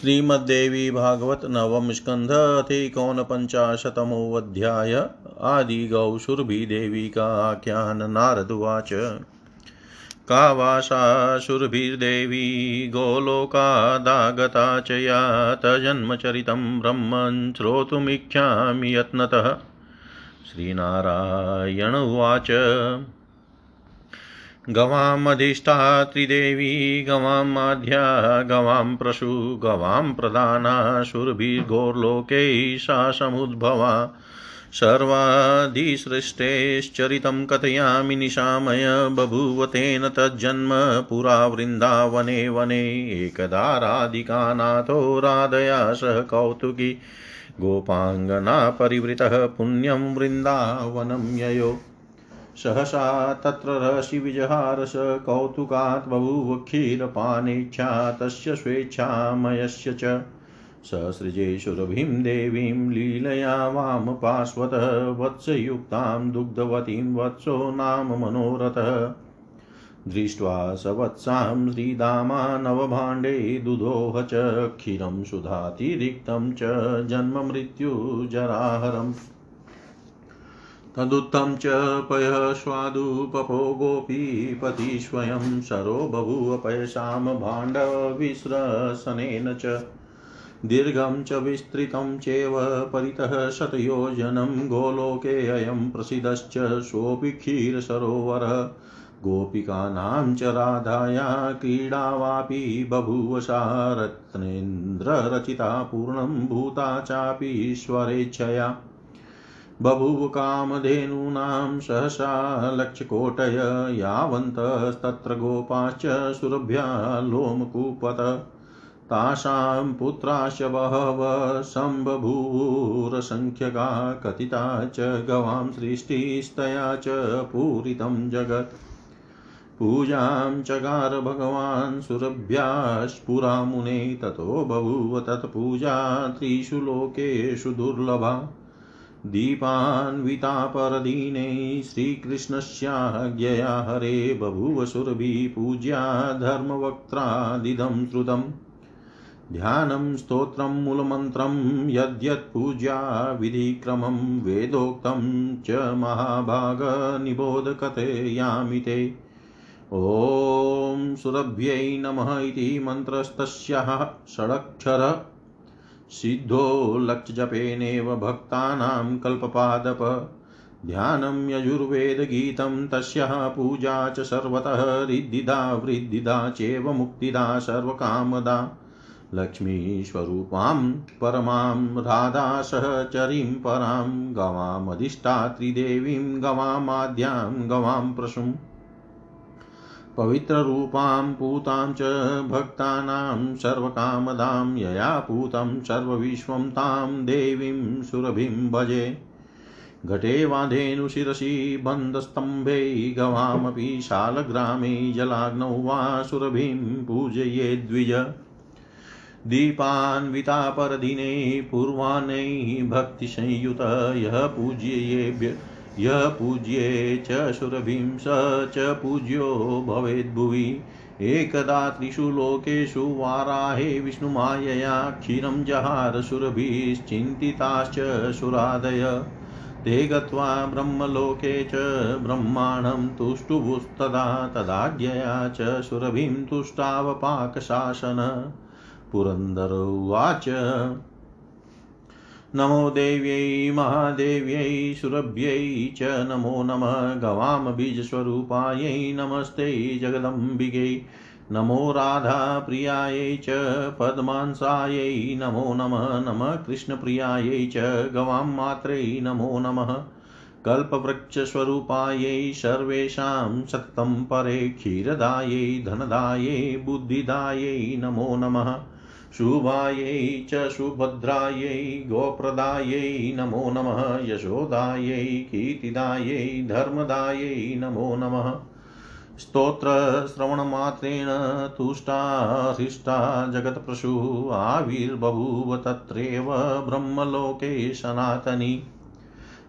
श्रीमद्देवी भागवत नवम स्कंध कौन पंचाशतमोऽध्याय आदि गौशुरभिदेवी का आख्यान नारदुवाच का वासाशुरभिर्देवी गोलोकादागता च या तजन्मचरितं ब्रह्मन् श्रोतुमिच्छामि यत्नतः। श्रीनारायण उवाच। गवामधिष्ठात्रिदेवी गवां माध्या गवां प्रशु गवां प्रधाना शुर्भिर्घोर्लोकै सा समुद्भवा सर्वाधिसृष्टेश्चरितं कथयामि निशामय बभूव तेन तज्जन्म, पुरा वृन्दावने वने एकदा राधिकानाथो राधया सह कौतुकी, गोपाङ्गना परिवृतः पुण्यं वृन्दावनं ययो। सहसा तत्र रहसि विजहारस कौतुकात् बभूव क्षीरपानेच्छा तस्य स्वेच्छामयस्य च। ससृजेशुरभिं देवीं लीलया वामपार्श्वतः वत्सयुक्तां दुग्धवतीं वत्सो नाम मनोरथः। दृष्ट्वा सवत्सां श्रीदामा नवभाण्डे दुदोह च, क्षीरं सुधातिरिक्तं च जन्ममृत्युजराहरम् तदुत्थं च पयःस्वादुपपो गोपीपति स्वयं शरो बभूव पयसां भाण्डविस्रसनेन च। दीर्घं च विस्तृतं चेव परितः शतयोजनं गोलोके अयं प्रसिद्धश्च सोऽपि क्षीरसरोवरः। गोपिकानां च राधाया क्रीडा वापि बभूव सा रत्नेन्द्ररचिता पूर्णं भूता चापि बभूव कामधेनूनां सहसा लक्ष्यकोटय यावन्तस्तत्र गोपाश्च सुरभ्या लोमकूपत। तासां पुत्राश्च बहवः सम्बभूवुरसङ्ख्यका कथिता च गवां सृष्टिस्तया च पूरितं जगत्। पूजां चकार भगवान् सुरभ्यास्पुरा मुने ततो बभूव तत्पूजा त्रिषु लोकेषु दुर्लभा। दीपान्वितापरदीने श्रीकृष्णस्याज्ञया हरे बभूव सुरभिपूज्या धर्मवक्त्रादिदं श्रुतम् ध्यानं स्तोत्रं मूलमन्त्रं यद्यत्पूज्या विधिक्रमं वेदोक्तं च महाभागनिबोधकथयामि ते। ॐ सुरभ्यै नमः इति मन्त्रस्तस्याः षडक्षर सिद्धो लक्षजपेनेव भक्तानां कल्पपादप। ध्यानं यजुर्वेदगीतं तस्याः पूजा च सर्वतः रिद्धिदा, वृद्धिदा चैव मुक्तिदा सर्वकामदा। लक्ष्मीस्वरूपां परमां राधा सहचरीं परां गवामधिष्ठात्रिदेवीं गवामाद्यां गवां प्रसूम्। पवित्ररूपां पूतां च भक्तानां सर्वकामदां यया पूतं सर्वविश्वं तां देवीं सुरभिं भजे। घटे वाधेनुशिरसि बन्धस्तम्भे गवामपि शालग्रामे जलाग्नौ वा सुरभिं पूजये द्विज। दीपान्वितापरदिने पूर्वाणै भक्तिसंयुत यः पूज्येभ्य यः पूज्ये च सुरभिं स च पूज्यो भवेद्भुवि। एकदा त्रिषु लोकेषु वाराहे विष्णुमायया क्षीरं जहार सुरभिश्चिन्तिताश्च सुरादय। ते गत्वा ब्रह्मलोके च ब्रह्माणं तुष्टुभुस्तदा तदाज्ञया च सुरभिं तुष्टावपाकशासन। पुरन्दर उवाच नमो देव्यै महादेव्यै सुरभ्यै च नमो नमः गवां बीजस्वरूपायै नमस्ते जगदम्बिकै नमो राधाप्रियायै च पद्मांसायै नमो नमः नमः कृष्णप्रियायै च गवां मात्रै नमो नमः कल्पवृक्षस्वरूपायै सर्वेषां सत्तं परे क्षीरदायै धनदायै बुद्धिदायै नमो नमः शुभायै च सुभद्रायै गोप्रदायै नमो नमः यशोदायै कीर्तिदायै धर्मदायै नमो नमः। स्तोत्रश्रवणमात्रेण तुष्टा हृष्टा जगत्प्रसु आविर्बभूव तत्रैव ब्रह्मलोके सनातनी।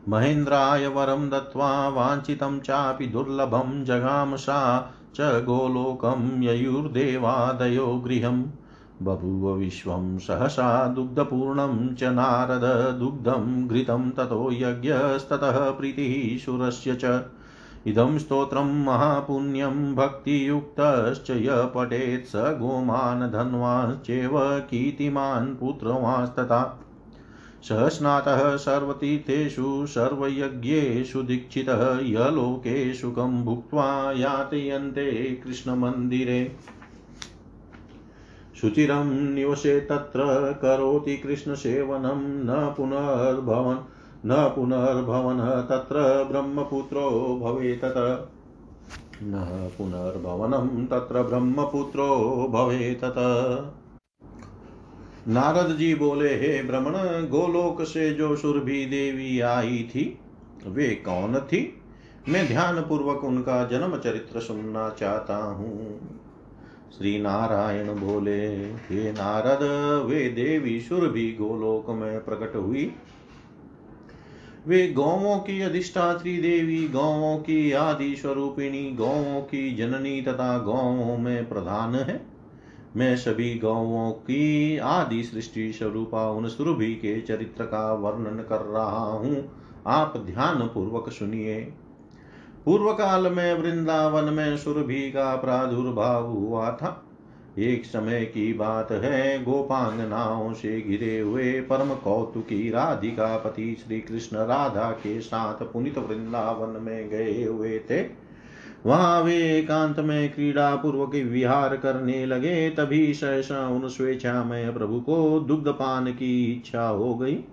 महेन्द्राय वरं दत्त्वा वाञ्छितं चापि दुर्लभं जगाम सा च गोलोकं ययुर्देवादयो गृहम्। बभूव विश्वं सहसा दुग्धपूर्णं च नारद दुग्धं घृतं ततो यज्ञस्ततः प्रीतिः सुरस्य च। इदं स्तोत्रं महापुण्यं भक्तियुक्तश्च य पठेत् स गोमान् धन्वाश्चैव कीर्तिमान् पुत्रवांस्तथा। स स्नातः सर्वतीर्थेषु सर्वयज्ञेषु दीक्षितः य लोके सुखं भुक्त्वा यातयन्ते कृष्णमन्दिरे। शुचिरं निवसे तत्र करोति कृष्णसेवनं। न पुनर्भवन्, न पुनर्भवनः, तत्र ब्रह्मपुत्रो भवेतत न पुनर्भवनं, तत्र ब्रह्मपुत्रो भवेतत नारद जी बोले, हे ब्रह्मण, गोलोक से जो सुरभि देवी आई थी, वे कौन थी? मैं ध्यान पूर्वक उनका जन्म चरित्र सुनना चाहता हूँ। श्री नारायण बोले, हे नारद, वे देवी सुरभि गोलोक में प्रकट हुई। वे गौवों की अधिष्ठात्री देवी, गौवों की आदि स्वरूपिणी, गौवों की जननी तथा गौवों में प्रधान है। मैं सभी गौवों की आदि सृष्टि स्वरूपा उन सुरभि के चरित्र का वर्णन कर रहा हूँ। आप ध्यान पूर्वक सुनिए। पूर्व काल में वृंदावन में सुरभि का प्रादुर्भाव हुआ था। एक समय की बात है गोपांगनाओं से घिरे हुए परम कौतुकी राधिका पति श्री कृष्ण राधा के साथ पुनित वृंदावन में गए हुए थे। वहाँ वे एकांत में क्रीड़ा पूर्वक विहार करने लगे, तभी सहसा उन स्वेच्छा में प्रभु को दुग्ध पान की इच्छा हो गई।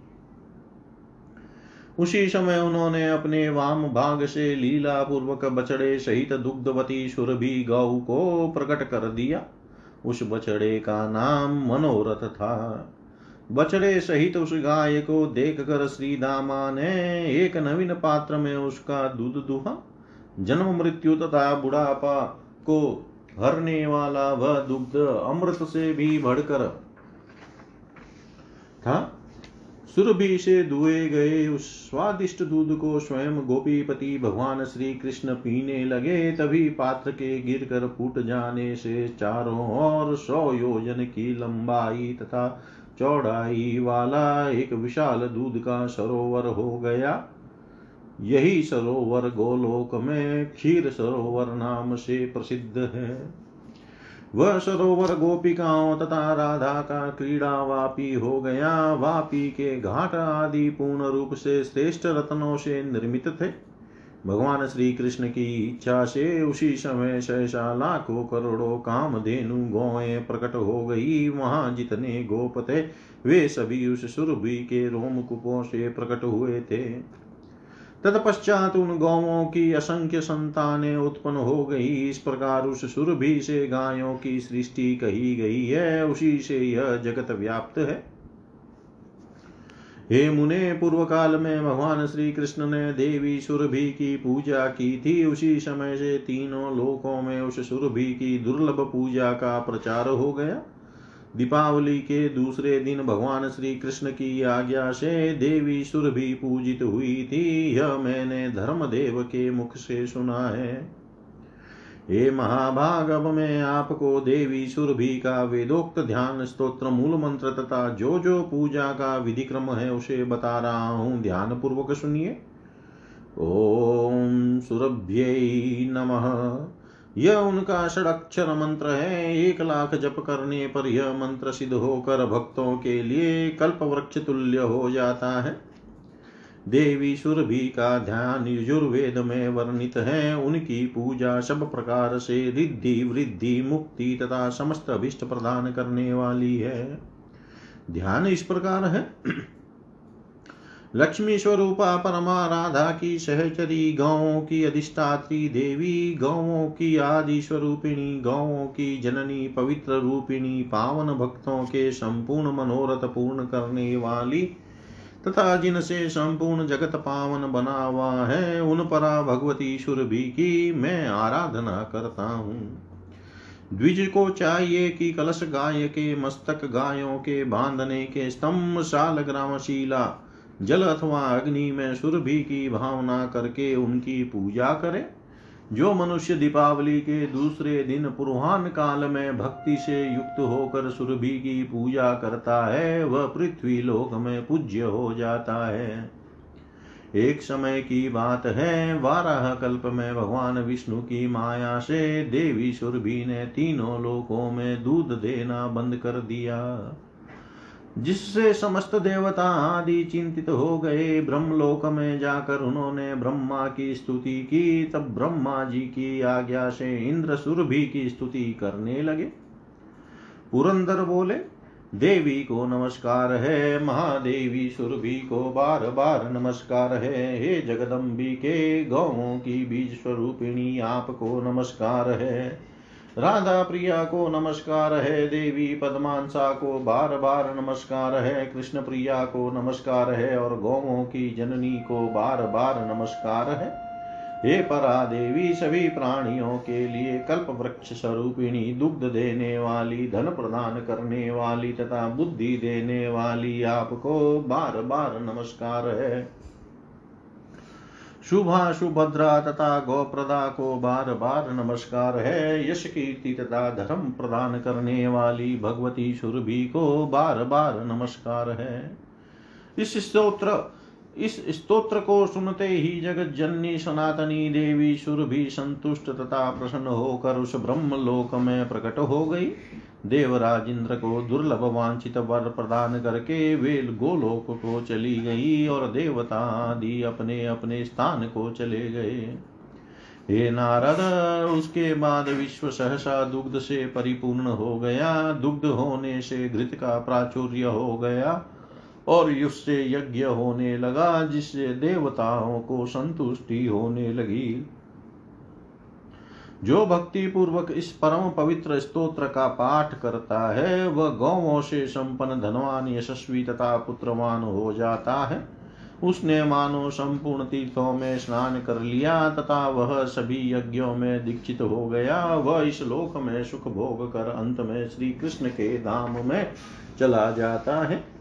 उसी समय उन्होंने अपने वाम भाग से लीला पूर्वक बछड़े सहित दुग्धवती सुरभि गौ को प्रकट कर दिया। उस बछड़े का नाम मनोरथ था। बछड़े सहित उस गाय को देख कर श्री दामा ने एक नवीन पात्र में उसका दूध दुहा। जन्म मृत्यु तथा बुढ़ापा को हरने वाला वह दुग्ध अमृत से भी बढ़कर था। सुरभि से दुए गए उस स्वादिष्ट दूध को स्वयं गोपीपति भगवान श्री कृष्ण पीने लगे, तभी पात्र के गिर कर फूट जाने से चारों ओर सौ योजन की लंबाई तथा चौड़ाई वाला एक विशाल दूध का सरोवर हो गया। यही सरोवर गोलोक में क्षीर सरोवर नाम से प्रसिद्ध है। वह सरोवर गोपिकाओं तथा राधा का क्रीड़ा वापी हो गया। वापी के घाट आदि पूर्ण रूप से श्रेष्ठ रत्नों से निर्मित थे। भगवान श्री कृष्ण की इच्छा से उसी समय सहसा लाखों करोड़ों काम धेनु गौए प्रकट हो गई। वहाँ जितने गोप थे, वे सभी उस सुरभि के रोमकुपों से प्रकट हुए थे। तत्पश्चात उन गौवों की असंख्य संतानें उत्पन्न हो गई। इस प्रकार उस सुरभि से गायों की सृष्टि कही गई है। उसी से यह जगत व्याप्त है। हे मुने पूर्व काल में भगवान श्री कृष्ण ने देवी सुरभि की पूजा की थी। उसी समय से तीनों लोकों में उस सुरभि की दुर्लभ पूजा का प्रचार हो गया। दीपावली के दूसरे दिन भगवान श्री कृष्ण की आज्ञा से देवी सुरभि पूजित हुई थी। यह मैंने धर्मदेव के मुख से सुना है। हे महाभाग अब मैं आपको देवी सुरभि का वेदोक्त ध्यान, स्तोत्र, मूल मंत्र तथा जो जो पूजा का विधि क्रम है, उसे बता रहा हूँ। ध्यान पूर्वक सुनिए। ओम सुरभ्य नमः। यह उनका षडक्षर मंत्र है। एक लाख जप करने पर यह मंत्र सिद्ध होकर भक्तों के लिए कल्प वृक्ष तुल्य हो जाता है। देवी सुरभि का ध्यान यजुर्वेद में वर्णित है। उनकी पूजा सब प्रकार से रिद्धि, वृद्धि, मुक्ति तथा समस्त अभिष्ट प्रदान करने वाली है। ध्यान इस प्रकार है। लक्ष्मी स्वरूपा परमा राधा की सहचरी गौों की अधिष्ठात्री देवी गौों की आदि स्वरूपिणी गौों की जननी पवित्र रूपिणी पावन भक्तों के संपूर्ण मनोरथ पूर्ण करने वाली तथा जिनसे संपूर्ण जगत पावन बना हुआ है उन परा भगवती सुरभि की मैं आराधना करता हूँ। द्विज को चाहिए कि कलश गाय के मस्तक गायों के, बांधने के स्तंभ शाल ग्राम शीला जल अथवा अग्नि में सुरभि की भावना करके उनकी पूजा करे। जो मनुष्य दीपावली के दूसरे दिन पूर्वान काल में भक्ति से युक्त होकर सुरभि की पूजा करता है, वह पृथ्वी लोक में पूज्य हो जाता है। एक समय की बात है बारह कल्प में भगवान विष्णु की माया से देवी सुरभि ने तीनों लोकों में दूध देना बंद कर दिया। जिससे समस्त देवता आदि चिंतित हो गए ब्रह्मलोक में जाकर उन्होंने ब्रह्मा की स्तुति की, तब ब्रह्मा जी की आज्ञा से इंद्र सुरभि की स्तुति करने लगे। पुरंदर बोले, देवी को नमस्कार है, महादेवी सुरभि को बार बार नमस्कार है। हे जगदम्बी के गौों की बीज स्वरूपिणी, आपको नमस्कार है। राधा प्रिया को नमस्कार है, देवी पद्मांसा को बार बार नमस्कार है, कृष्ण प्रिया को नमस्कार है और गौवों की जननी को बार बार नमस्कार है। हे परा देवी सभी प्राणियों के लिए कल्प वृक्ष स्वरूपिणी, दुग्ध देने वाली, धन प्रदान करने वाली तथा बुद्धि देने वाली आपको बार बार नमस्कार है। शुभा सुभद्रा तथा गोप्रदा को बार बार नमस्कार है। यश कीर्ति तथा धर्म प्रदान करने वाली भगवती सुरभि को बार बार नमस्कार है। इस स्तोत्र इस स्तोत्र को सुनते ही जगत जननी सनातनी देवी सुर भी संतुष्ट तथा प्रसन्न होकर उस ब्रह्म लोक में प्रकट हो गई। देवराज इंद्र को दुर्लभ वांछित वर प्रदान करके वे गोलोक को चली गई और देवता आदि अपने अपने स्थान को चले गए। हे नारद, उसके बाद विश्व सहसा दुग्ध से परिपूर्ण हो गया। दुग्ध होने से घृत का प्राचुर्य हो गया। और उससे यज्ञ होने लगा, जिससे देवताओं को संतुष्टि होने लगी। जो भक्ति पूर्वक इस परम पवित्र स्तोत्र का पाठ करता है, वह गौवों से संपन्न धनवान, यशस्वी तथा पुत्रवान हो जाता है। उसने मानो संपूर्ण तीर्थों में स्नान कर लिया, तथा वह सभी यज्ञों में दीक्षित हो गया। वह इस लोक में सुख भोग कर अंत में श्री कृष्ण के धाम में चला जाता है।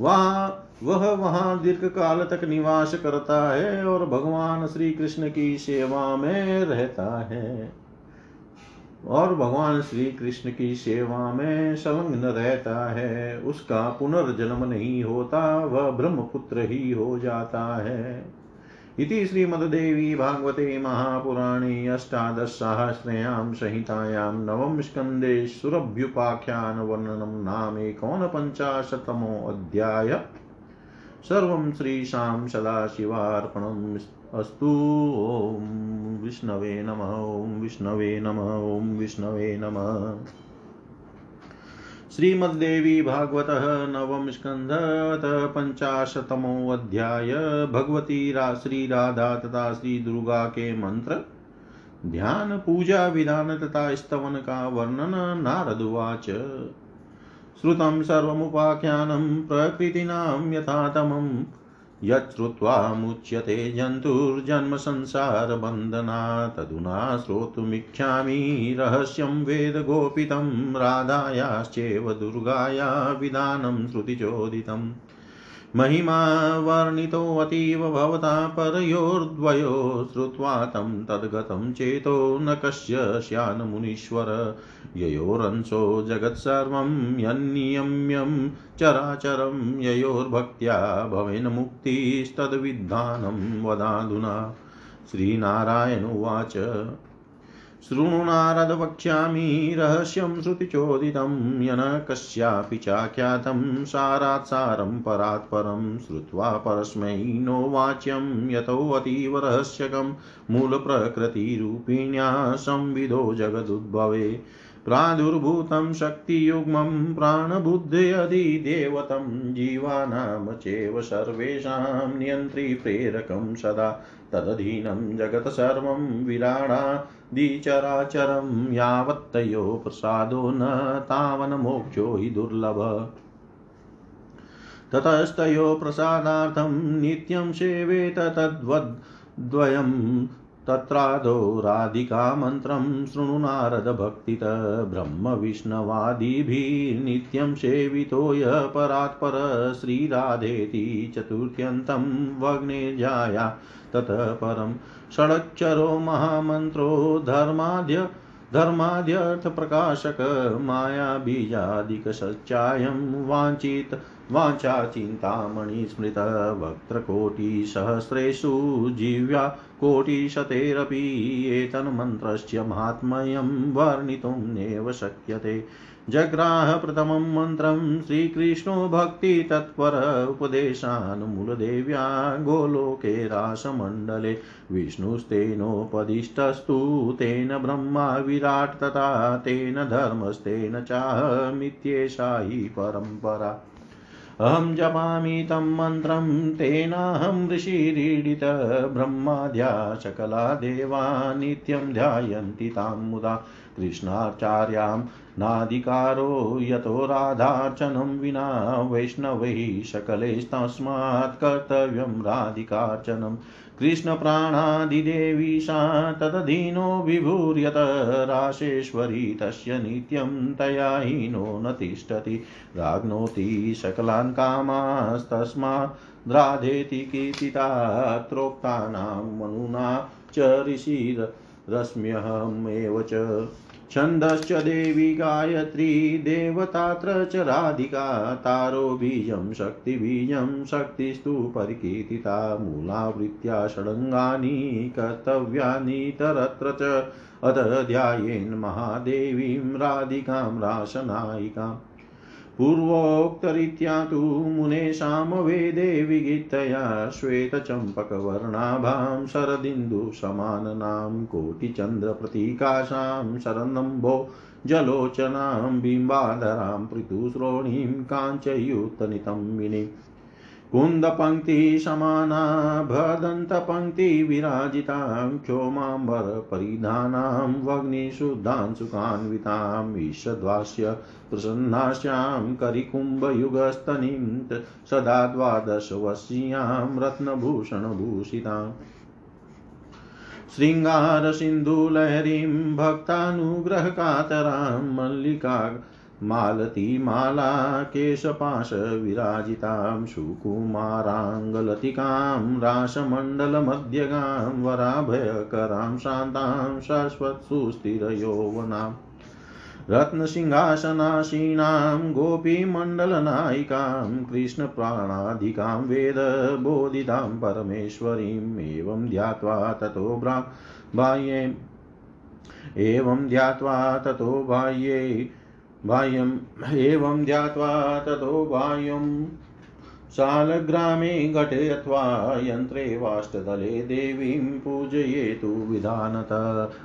वहाँ, वह वहाँ दीर्घ काल तक निवास करता है और भगवान श्री कृष्ण की सेवा में रहता है। और भगवान श्री कृष्ण की सेवा में संलग्न रहता है। उसका पुनर्जन्म नहीं होता, वह ब्रह्मपुत्र ही हो जाता है। इति श्रीमद्देवी भागवते महापुराणे अष्टादशसाहस्रयां संहितायां नवम स्कन्धे सुरभ्युपाख्यानवर्णनं नाम एकोनपञ्चाशतमोऽध्याय सर्वं श्रीशां सदाशिवार्पणम् अस्तु। ॐ विष्णवे नमः, ॐ विष्णवे नमः, ॐ विष्णवे नमः। श्रीमद्देवी भागवत नवम स्कंध पंचाशतमो अध्याय, भगवती रा, श्री राधा तथा श्री दुर्गा के मंत्र। ध्यान, पूजा, विधान तथा स्तवन का वर्णन नारदुवाच श्रुतं सर्वमुपाख्यानं, प्रकृतीनां यथातमम्। यच्छ्रुत्वा मुच्यते जन्तुर्जन्मसंसारबन्धना तदुना श्रोतुमिच्छामि रहस्यं वेदगोपितं राधायाश्चैव दुर्गाया विधानं श्रुतिचोदितम्। महिमा वर्णितोऽतीव भवता परयोर्द्वयो श्रुत्वा तं तद्गतं चेतो न कस्य स्यान्मुनीश्वर ययोरंशो जगत्सर्वं यन्नियम्यं चराचरं ययोर्भक्त्या भवेन मुक्तिस्तद्विधानं वदाधुना। श्रीनारायण उवाच। शृणु नारद वक्ष्यामि रहस्यं श्रुतिचोदितं यन कस्यापि चाख्यातं सारात् सारं परात् परं श्रुत्वा परस्मै नो वाच्यं यतोऽतीव रहस्यकं मूलप्रकृतिरूपिण्या संविदो जगदुद्भवे। प्रादुर्भूतं शक्तियुग्मं प्राणबुद्ध्यधिदेवतं जीवानां चैव सर्वेषां नियन्त्रिप्रेरकं सदा तदधीनं जगत् सर्वं विराडादिचराचरं यावत्तयो प्रसादो न तावन्मोक्षो हि दुर्लभ। ततस्तयो प्रसादार्थं नित्यं सेवेत तद्वद्वयं तत्रादौ राधिकामन्त्रं शृणु नारदभक्तित ब्रह्मविष्णवादिभिर्नित्यं सेवितो य परात्पर श्रीराधेति चतुर्थ्यन्तं वग्नेर्जाया ततः परं षडक्षरो महामन्त्रो धर्माद्य धर्माद्यर्थप्रकाशक मायाबीजादिकसच्चायं वाञ्छित स्मृत वक्त्रकोटिसहस्रेषु जीव्या कोटिशतेरपि एतन्मन्त्रस्य माहात्म्यं वर्णितुं नैव शक्यते। जग्राह प्रथमं मन्त्रं श्रीकृष्णो भक्तितत्पर उपदेशान्मूलदेव्या गोलोके रासमण्डले विष्णुस्तेनोपदिष्टस्तु तेन ब्रह्मा विराट् तथा तेन धर्मस्तेन चाहमित्येषा हि परम्परा। अहं जपामि तं मन्त्रं, तेनाहं ऋषिरीडित ब्रह्माद्या सकला देवा नित्यं ध्यायन्ति तां मुदा। कृष्णाचार्यां नाधिकारो यतो राधार्चनं विना वैष्णवैः सकलैस्तस्मात् कर्तव्यं राधिकार्चनं। कृष्णप्राणादिदेवी सा तदधीनो विभूर्यत राशेश्वरी, तस्य नित्यं तया हीनो न तिष्ठति। राज्ञोति सकलान् कामास्तस्माद्राधेति कीर्तिता त्रोक्तानां मनुना च ऋषिरश्म्यहमेव च। छन्दश्च देवी गायत्री, देवतात्र च राधिका, तारो बीजं शक्तिबीजं शक्तिस्तु परिकीर्तिता मूलावृत्त्या षडङ्गानि षडंगा च अथ ध्यायेन् महादेवीं, राधिकां राशनायिकाम् पूर्वोक्तरीत्या तु मुने सामवेदे विगीतया श्वेतचम्पकवर्णाभां शरदिन्दुसमाननां कोटिचन्द्रप्रतीकाशां शरनम्भो जलोचनां बिम्बाधरां पृथुश्रोणीं काञ्चयुतनितं विनिम् कुन्दपङ्क्तिसमाना भदन्तपङ्क्तिविराजितां क्षोमाम्बरपरिधानां वग्निशुद्धांशुकान्विताम् ईषद्वास्य प्रसन्नास्यां करिकुम्भयुगस्तनीं सदा द्वादशवश्यां रत्नभूषणभूषिताम् शृङ्गारसिन्धुलहरीं भक्तानुग्रहकातरां मल्लिका मालतीमाला केशपाशविराजितां सुकुमाराङ्गलतिकां रासमण्डलमध्यगां वराभयकरां शान्तां शाश्वत्सुस्थिरयौवनाम् रत्नसिंहासनासीनां गोपीमण्डलनायिकां कृष्णप्राणाधिकां वेदबोधितां परमेश्वरीम् एवं ध्यात्वा ततो ब्रा बाह्येम् एवं ध्यात्वा ततो बाह्ये बाह्यम् एवं ध्यात्वा ततो बाह्यं शालग्रामे घटे अथवा यन्त्रे वाष्टदले देवीं पूजयेतु विधानत।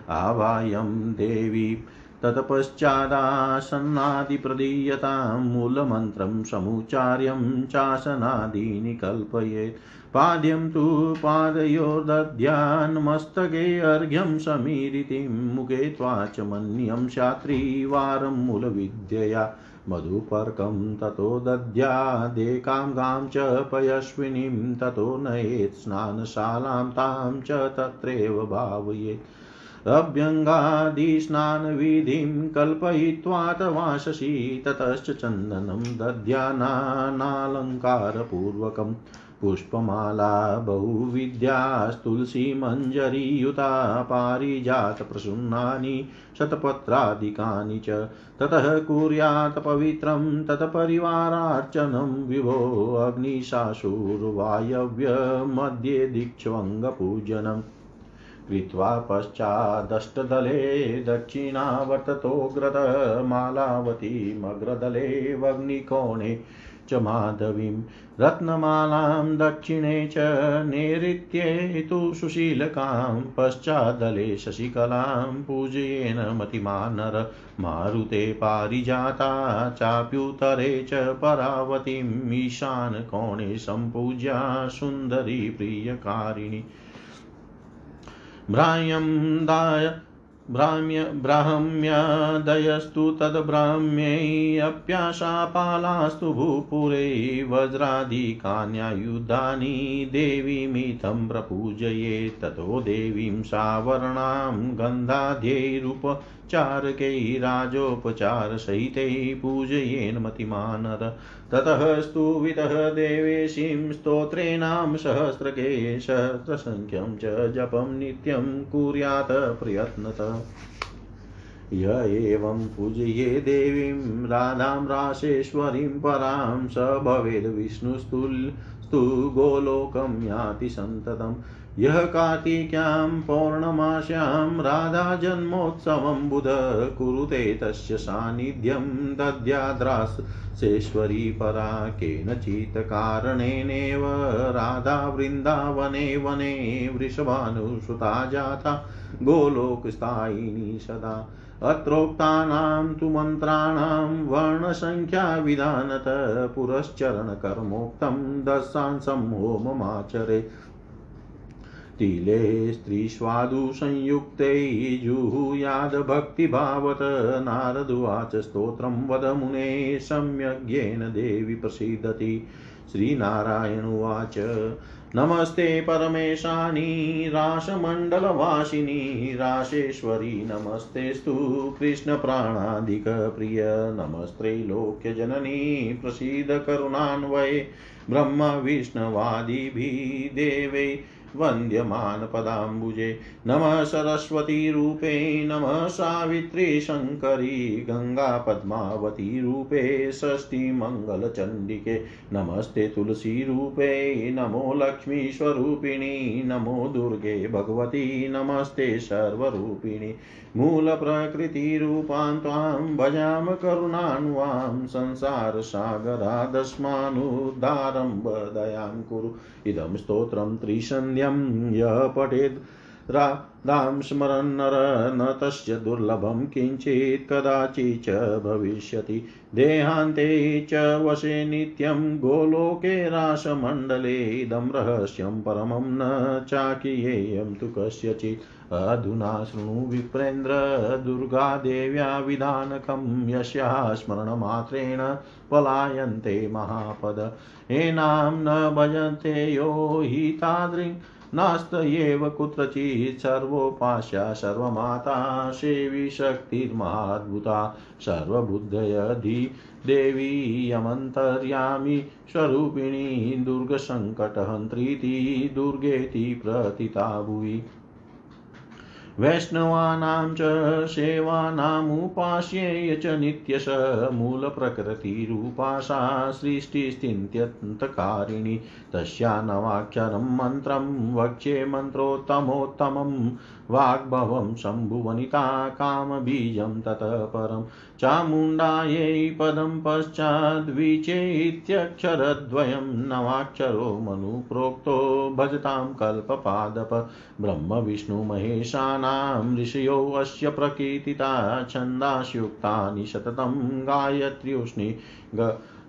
आवायं देवी ततपश्चादासन्नादिप्रदीयतां मूलमन्त्रं समुच्चार्यं चासनादीनि कल्पयेत्। पाद्यं तु पादयोर्दध्यान्मस्तके अर्घ्यं समीरितिं मुखे त्वाचमन्यं शात्रीवारं मूलविद्यया मधुपर्कं ततो दद्यादेकां गां च पयस्विनीं ततो नयेत् स्नानशालां तां च तत्रैव भावयेत्। अभ्यङ्गादिस्नानविधिं कल्पयित्वा तवाशसि ततश्च चन्दनं दध्यानालङ्कारपूर्वकम् पुष्पमाला बहुविद्यास्तुलसीमञ्जरीयुता पारिजातप्रसून्नानि शतपत्रादिकानि च। ततः कुर्यात् पवित्रं तत्परिवारार्चनं विभो अग्निशाशुर्वायव्यमध्ये दीक्षवङ्गपूजनम् कृत्वा पश्चादष्टदले दक्षिणावर्ततोऽग्रतमालावतीमग्रदले वग्निकोणे च माधवीं रत्नमालां दक्षिणे च नैऋत्ये तु सुशीलकां पश्चादले शशिकलां पूजयेन मतिमानर मारुते पारिजाता चाप्युतरे च परावतीम् ईशानकोणे सम्पूज्या सुन्दरी प्रियकारिणी। भ्रायं दाय ब्राह्म्य ब्राह्म्यादयस्तु तद्ब्राह्म्यैऽप्याशापालास्तु भूपुरे वज्रादिकान्यायुधानि देवीमिथं प्रपूजये ततो देवीं सावर्णां गन्धाद्यैरुपचारकैराजोपचारसहितैः पूजयेन् मतिमानर ततः स्तुवितः देवेशीं स्तोत्रेणां सहस्रके सहस्रसङ्ख्यं च जपं नित्यं कुर्यात् प्रयत्नतः। य एवं पूजये देवीं राधां राशेश्वरीं परां स भवेद् विष्णुस्तुस्तु गोलोकं याति सन्ततम्। यः कार्तिक्यां पौर्णमास्यां राधाजन्मोत्सवं बुध कुरुते तस्य सान्निध्यं दद्याद्रासेश्वरी परा केनचित् कारणेनैव राधा वृन्दावने वने वृषभानुसुता जाता गोलोकस्थायिनी सदा। अत्रोक्तानां तु मन्त्राणां वर्णसङ्ख्याविधानत पुरश्चरणकर्मोक्तं दशांसं होममाचरे। तिले स्त्रीष्वादुसंयुक्ते जुहुयादभक्तिभावत नारदुवाच स्तोत्रं वद मुने, सम्यग्येन देवि प्रसीदति। श्रीनारायण उवाच, नमस्ते परमेशानी, रासमण्डलवासिनी, राशेश्वरी नमस्तेस्तु कृष्णप्राणाधिकप्रिय नमस्त्रैलोक्यजननी प्रसीद करुणान्वये। ब्रह्मविष्णवादिभिः देवै वन्द्यमानपदाम्बुजे। नमः सरस्वतीरूपे, नमः सावित्रीशङ्करी, गङ्गापद्मावतीरूपे षष्टिमङ्गलचण्डिके नमस्ते तुलसीरूपे, नमो लक्ष्मीस्वरूपिणी, नमो दुर्गे भगवती, नमस्ते सर्वरूपिणी। मूलप्रकृतिरूपां त्वां भजाम करुणान्वां संसारसागरादस्मानुद्धारं वदयां कुरु। इदं स्तोत्रं त्रिसन्ध्यं यः पठेत् राधां स्मरन्नर न तस्य दुर्लभं किञ्चित् कदाचित् च भविष्यति। देहान्ते च वशे नित्यं गोलोके रासमण्डले इदं रहस्यं परमं न चाकियेयं तु कस्यचित्। अधुना शृणु विप्रेन्द्र दुर्गादेव्या विधानकं यस्याः स्मरणमात्रेण पलायन्ते महापद। एनां न भजन्ते यो हि तादृङ् नास्तयेव कुत्रचित् सर्वोपास्या सर्वमाता सेविशक्तिर्महाद्भुता सर्वबुद्धयधि देवी यमन्तर्यामि स्वरूपिणी दुर्गसङ्कटहन्त्रीति दुर्गेति प्रतिता भुवि। वैष्णवानां च सेवानामुपास्येय च नित्यश मूलप्रकृतिरूपा सा सृष्टिस्थित्यन्तकारिणी। तस्या नवाक्षरं मन्त्रं वक्ष्ये मन्त्रोत्तमोत्तमं। वाग्भवं शम्भुवनिता कामबीजं ततः परं। चामुण्डायै पदं पश्चाद्विचेत्यक्षरद्वयं नवाक्षरो मनुप्रोक्तो। भजतां कल्पपादप। ब्रह्मविष्णुमहेशानां ऋषयोऽस्य प्रकीर्तिता छन्दास्युक्तानि सततं गायत्र्युष्णि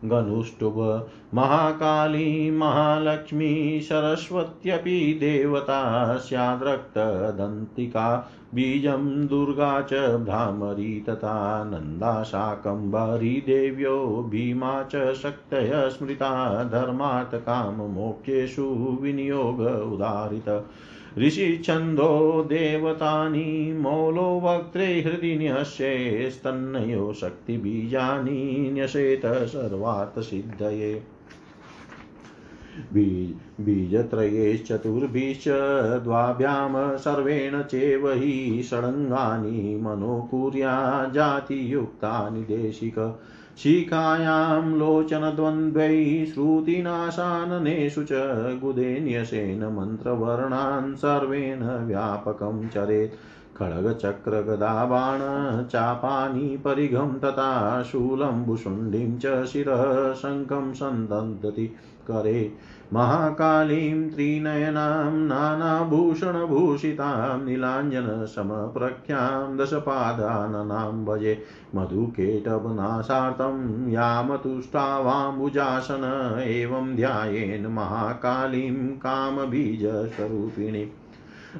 गनुष्टुभ महाकाली महालक्ष्मी सरस्वत्यपि देवता स्याद्रक्तदन्तिका बीजं दुर्गा च भ्रामरी तथा नन्दा शाकम्भरी देव्यो भीमा च शक्तय स्मृता धर्मार्थकाममोक्षेषु विनियोग उदारित। ऋषिछन्दो देवतानि मौलो वक्त्रे हृदि न्यस्येस्तन्नयो शक्तिबीजानि न्यसेत सर्वार्थसिद्धये बीजत्रयैश्चतुर्भिश्च द्वाभ्यां सर्वेण चैव हि षडङ्गानि मनोकुर्या जातियुक्तानि देशिक। शिखायां लोचनद्वन्द्वैः श्रुतिनाशाननेषु च गुदेन्यसेन मन्त्रवर्णान् सर्वेण व्यापकं चरेत्। खड्गचक्रगदाबाण, चापानि परिघं तथा शूलम्बुशुण्डीं च शिरः शङ्खं करे। महाकालीं त्रिनयनां नानाभूषणभूषितां, नीलाञ्जनसमप्रख्यां दशपादाननां भजे। मधुकेटवनाशार्थं यामतुष्टावाम्बुजासन एवं ध्यायेन महाकालीं कामबीजस्वरूपिणी।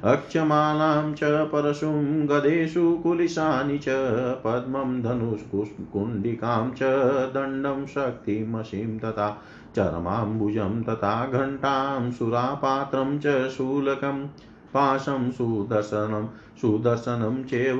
अक्षमालां च परशुं गदेषु कुलिशानि च, पद्मं धनुष्कुण्डिकां च, दण्डं शक्तिमशीं तथा चरमाम्बुजं तथा घण्टां सुरापात्रं च शूलकम् पाशं सुदर्शनं सुदर्शनं चेव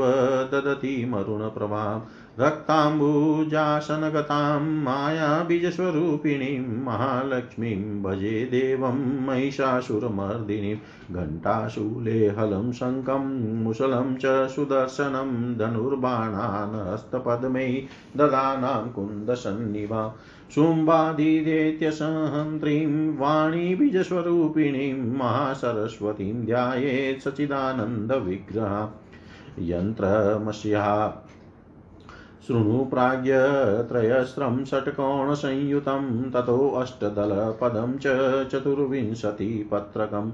ददति मरुणप्रभां। रक्ताम्बुजासनगतां, मायाबीजस्वरूपिणीं, महालक्ष्मीं, भजे देवं, महिषासुरमर्दिनीं घण्टाशूले हलं शङ्खं, मुसलं च सुदर्शनं धनुर्बाणान् हस्तपद्मै ददानां कुन्दसन्निभा शुम्भादिदेत्यसहन्त्रीं वाणीबीजस्वरूपिणीं, महासरस्वतीं ध्यायेत् सचिदानन्दविग्रहा यन्त्रमस्याः शृणु प्राज्ञत्रयस्रं षट्कोणसंयुतं ततोऽष्टदलपदं च चतुर्विंशतिपत्रकम्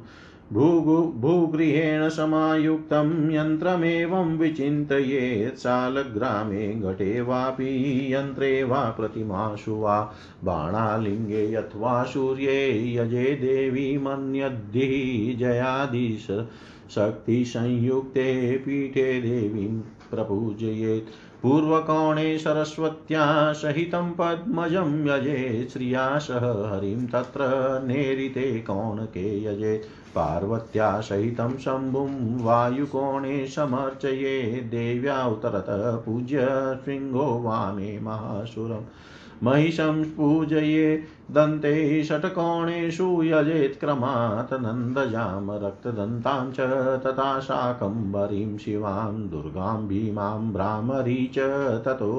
भूगु भूगृहेण समायुक्तं यन्त्रमेवं विचिन्तयेत् शालग्रामे घटे वापि यन्त्रे वा प्रतिमाशु वा बाणालिङ्गे अथवा सूर्ये यजे देवी मन्यद्धिः जयादिश शक्तिसंयुक्ते पीठे देवीं प्रपूजयेत्। पूर्वकोणे सरस्वत्या सहितं पद्मजं यजे श्रिया सह हरिं तत्र नेरिते कौणके यजे। पार्वत्या सहितं शम्भुं वायुकोणे समर्चये देव्या उतरतः पूज्य शृङ्गो वामे महासुरम्। महिषं पूजये दन्ते षट्कोणेषु यजेत् क्रमात् नन्दजां रक्तदन्तां च तथा शाकम्भरीं शिवां दुर्गां भीमां भ्रामरी च ततो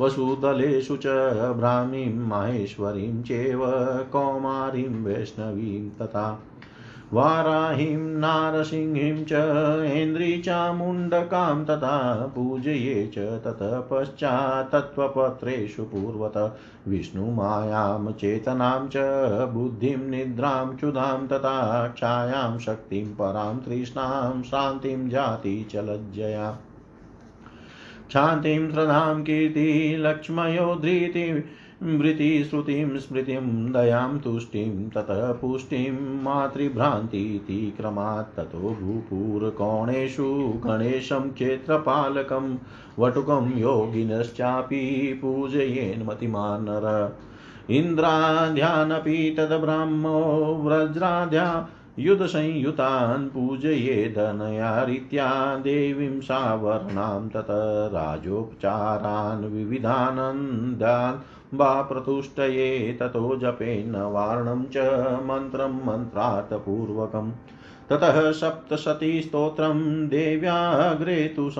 वसुदलेषु च भ्रामीं माहेश्वरीं चेव कौमारीं वैष्णवीं तथा वाराहिं, नारसिंहीं च ऐन्द्रीचामुण्डकां तथा पूजये च ततः पश्चात्तत्त्वपत्रेषु पूर्वत विष्णुमायां, चेतनां च, बुद्धिं, निद्रां, क्षुधां तथा क्षायां शक्तिं, परां तृष्णां, शान्तिं जाति च लज्जया। क्षान्तिं श्रद्धां कीर्तिलक्ष्मयो धृतिं वृत्तिश्रुतिं स्मृतिं दयां तुष्टिं ततः पुष्टिं मातृभ्रान्तीति क्रमात् ततो भूपूरकोणेषु गणेशं क्षेत्रपालकं वटुकं योगिनश्चापि पूजयेन्मतिमान् नर इन्द्राध्यानपि तद्ब्राह्मो व्रज्राध्या युधसंयुतान् पूजयेदनया रीत्या देवीं सावर्णां तत राजोपचारान् विविधानन्दान् वा प्रतुष्टये ततो जपेन वार्णं च मन्त्रं मन्त्रार्थपूर्वकम् ततः सप्तशतीस्तोत्रं देव्याग्रे तु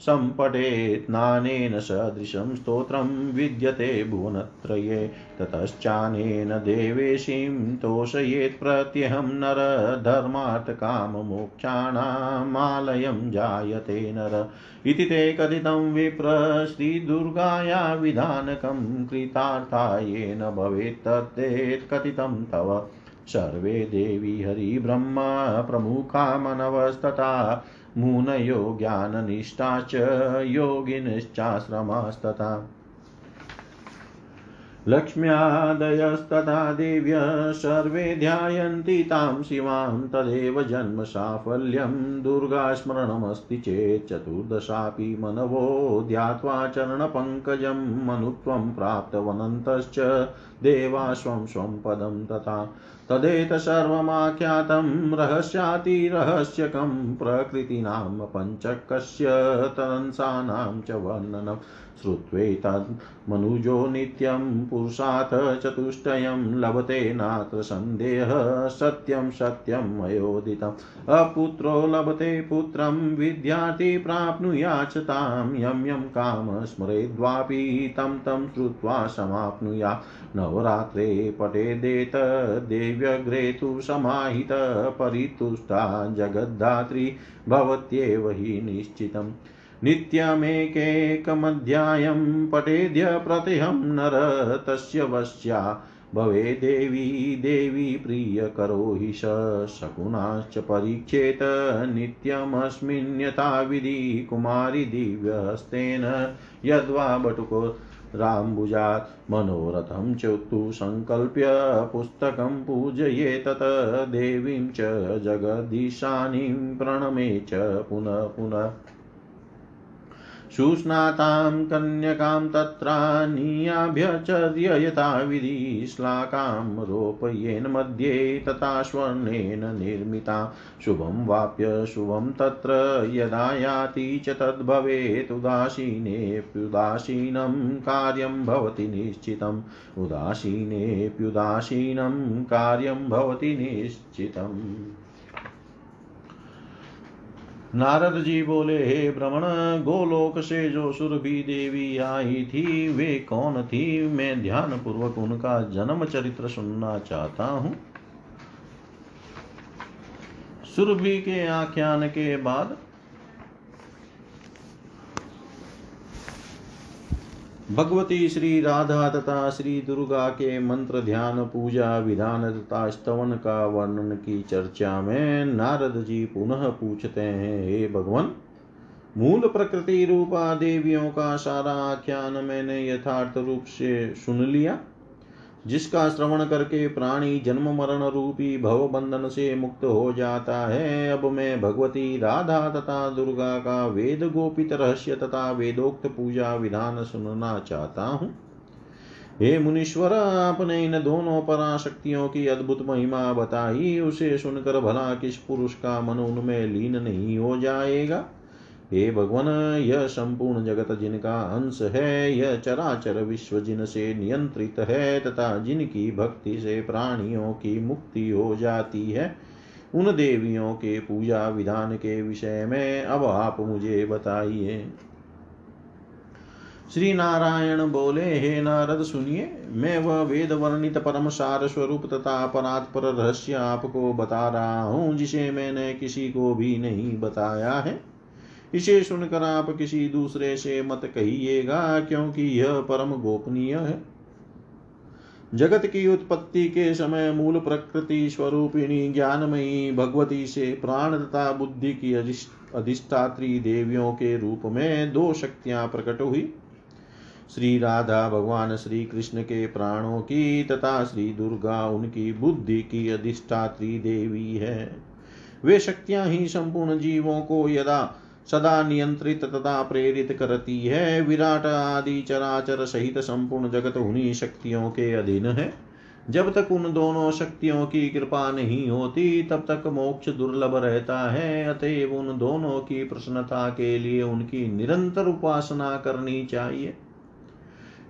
सम्पठेत् नानेन सदृशं स्तोत्रं विद्यते भुवनत्रये, ततश्चानेन देवेशीं तोषयेत् प्रत्यहं नरधर्मार्थकाममोक्षाणामालयं जायते नर। इति ते कथितं विप्र श्रीदुर्गाया विधानकं कृतार्था येन भवेत् कथितं तव। सर्वे देवी हरिब्रह्मा प्रमुखा मनवस्तथा मुनयो ज्ञाननिष्ठाश्च योगिनश्चाश्रमास्तथा। लक्ष्म्यादयस्तथा देव्य सर्वे ध्यायन्ति तां शिवां तदेव जन्मसाफल्यं। दुर्गास्मरणमस्ति चेत् चतुर्दशापि मनवो ध्यात्वा चरणपङ्कजं मनुत्वं प्राप्तवनन्तश्च देवा स्वं स्वं पदं तथा तदेत सर्वमाख्यातं रहस्यातिरहस्यकं प्रकृतीनां पञ्चकस्य च वर्णनं श्रुत्वैतन्मनुजो नित्यं पुरुषात् चतुष्टयं लभते नात्र सन्देहः सत्यं सत्यम् अयोदितम्। अपुत्रो लभते पुत्रं विद्यार्थी प्राप्नुयाच्च तां यं यं काम स्मरेद्वापि तं तं श्रुत्वा समाप्नुया। नवरात्रे पठेदेत देव्यग्रे तु समाहित परितुष्टा जगद्धात्री भवत्येव हि निश्चितम्। नित्यमेकेकमध्यायं पठेद्य प्रतिहं नर तस्य वश्या। भवे देवी देवी प्रियकरो हि स परीक्षेत विधि कुमारी दिव्यहस्तेन यद्वा बटुको राम्बुजात् मनोरथं चोत्तु सङ्कल्प्य पुस्तकं तत देवीं च जगदीशानीं प्रणमे च पुनः पुनः सुस्नातां कन्यकां तत्रानीयाभ्यचर्य यथाविधि श्लाकां रोपयेन मध्ये तथा स्वर्णेन निर्मिता। शुभं वाप्य शुभं तत्र यदा याति च तद्भवेत् उदासीनेऽप्युदासीनं कार्यं भवति निश्चितम्। उदासीनेऽप्युदासीनं कार्यं भवति निश्चितम्। नारद जी बोले, हे भ्रमण गोलोक से जो सुरभि देवी आई थी, वे कौन थी? मैं ध्यान पूर्वक उनका जन्म चरित्र सुनना चाहता हूँ। सुरभि के आख्यान के बाद भगवती श्री राधा तथा श्री दुर्गा के मंत्र ध्यान, पूजा, विधान तथा स्तवन का वर्णन की चर्चा में नारद जी पुनः पूछते हैं, हे भगवान, मूल प्रकृति रूपा देवियों का सारा आख्यान मैंने यथार्थ रूप से सुन लिया? जिसका श्रवण करके प्राणी जन्म मरण रूपी भव बंधन से मुक्त हो जाता है, अब मैं भगवती राधा तथा दुर्गा का वेद गोपित रहस्य तथा वेदोक्त पूजा विधान सुनना चाहता हूँ। हे मुनीश्वर, आपने इन दोनों पराशक्तियों की अद्भुत महिमा बताई, उसे सुनकर भला किस पुरुष का मन उनमें लीन नहीं हो जाएगा? हे भगवान, यह संपूर्ण जगत जिनका अंश है, यह चराचर विश्व जिनसे नियंत्रित है तथा जिनकी भक्ति से प्राणियों की मुक्ति हो जाती है, उन देवियों के पूजा विधान के विषय में अब आप मुझे बताइए। श्री नारायण बोले, हे नारद, सुनिए, मैं वह वेद वर्णित परम सार स्वरूप तथा परात्पर रहस्य आपको बता रहा हूँ, जिसे मैंने किसी को भी नहीं बताया है। इसे सुनकर आप किसी दूसरे से मत कहिएगा, क्योंकि यह परम गोपनीय है। जगत की उत्पत्ति के समय मूल प्रकृति स्वरूपिणी ज्ञानमयी भगवती से प्राण तथा बुद्धि की अधिष्ठात्री देवियों के रूप में दो शक्तियाँ प्रकट हुई। श्री राधा भगवान श्री कृष्ण के प्राणों की तथा श्री दुर्गा उनकी बुद्धि की अधिष्ठात्री देवी है। वे शक्तियाँ ही संपूर्ण जीवों को यदा सदा नियंत्रित तथा प्रेरित करती है। विराट आदि चराचर सहित संपूर्ण जगत उन्हीं शक्तियों के अधीन है। जब तक उन दोनों शक्तियों की कृपा नहीं होती, तब तक मोक्ष दुर्लभ रहता है। अतएव उन दोनों की प्रसन्नता के लिए उनकी निरंतर उपासना करनी चाहिए।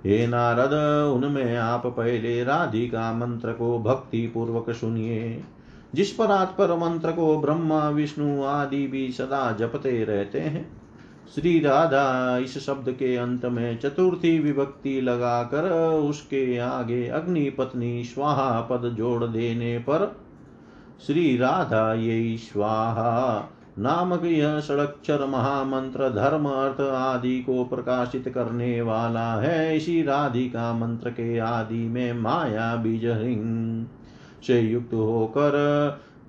हे नारद, उनमें आप पहले राधिका मंत्र को भक्ति पूर्वक सुनिए। जिस पर आत्पर मंत्र को ब्रह्मा, विष्णु आदि भी सदा जपते रहते हैं। श्री राधा इस शब्द के अंत में चतुर्थी विभक्ति लगाकर उसके आगे अग्नि पत्नी स्वाहा पद जोड़ देने पर श्री राधा ये स्वाहा नामक यह षडक्षर महामंत्र धर्म, अर्थ आदि को प्रकाशित करने वाला है। इसी राधिका मंत्र के आदि में माया बीज हिंग से युक्त होकर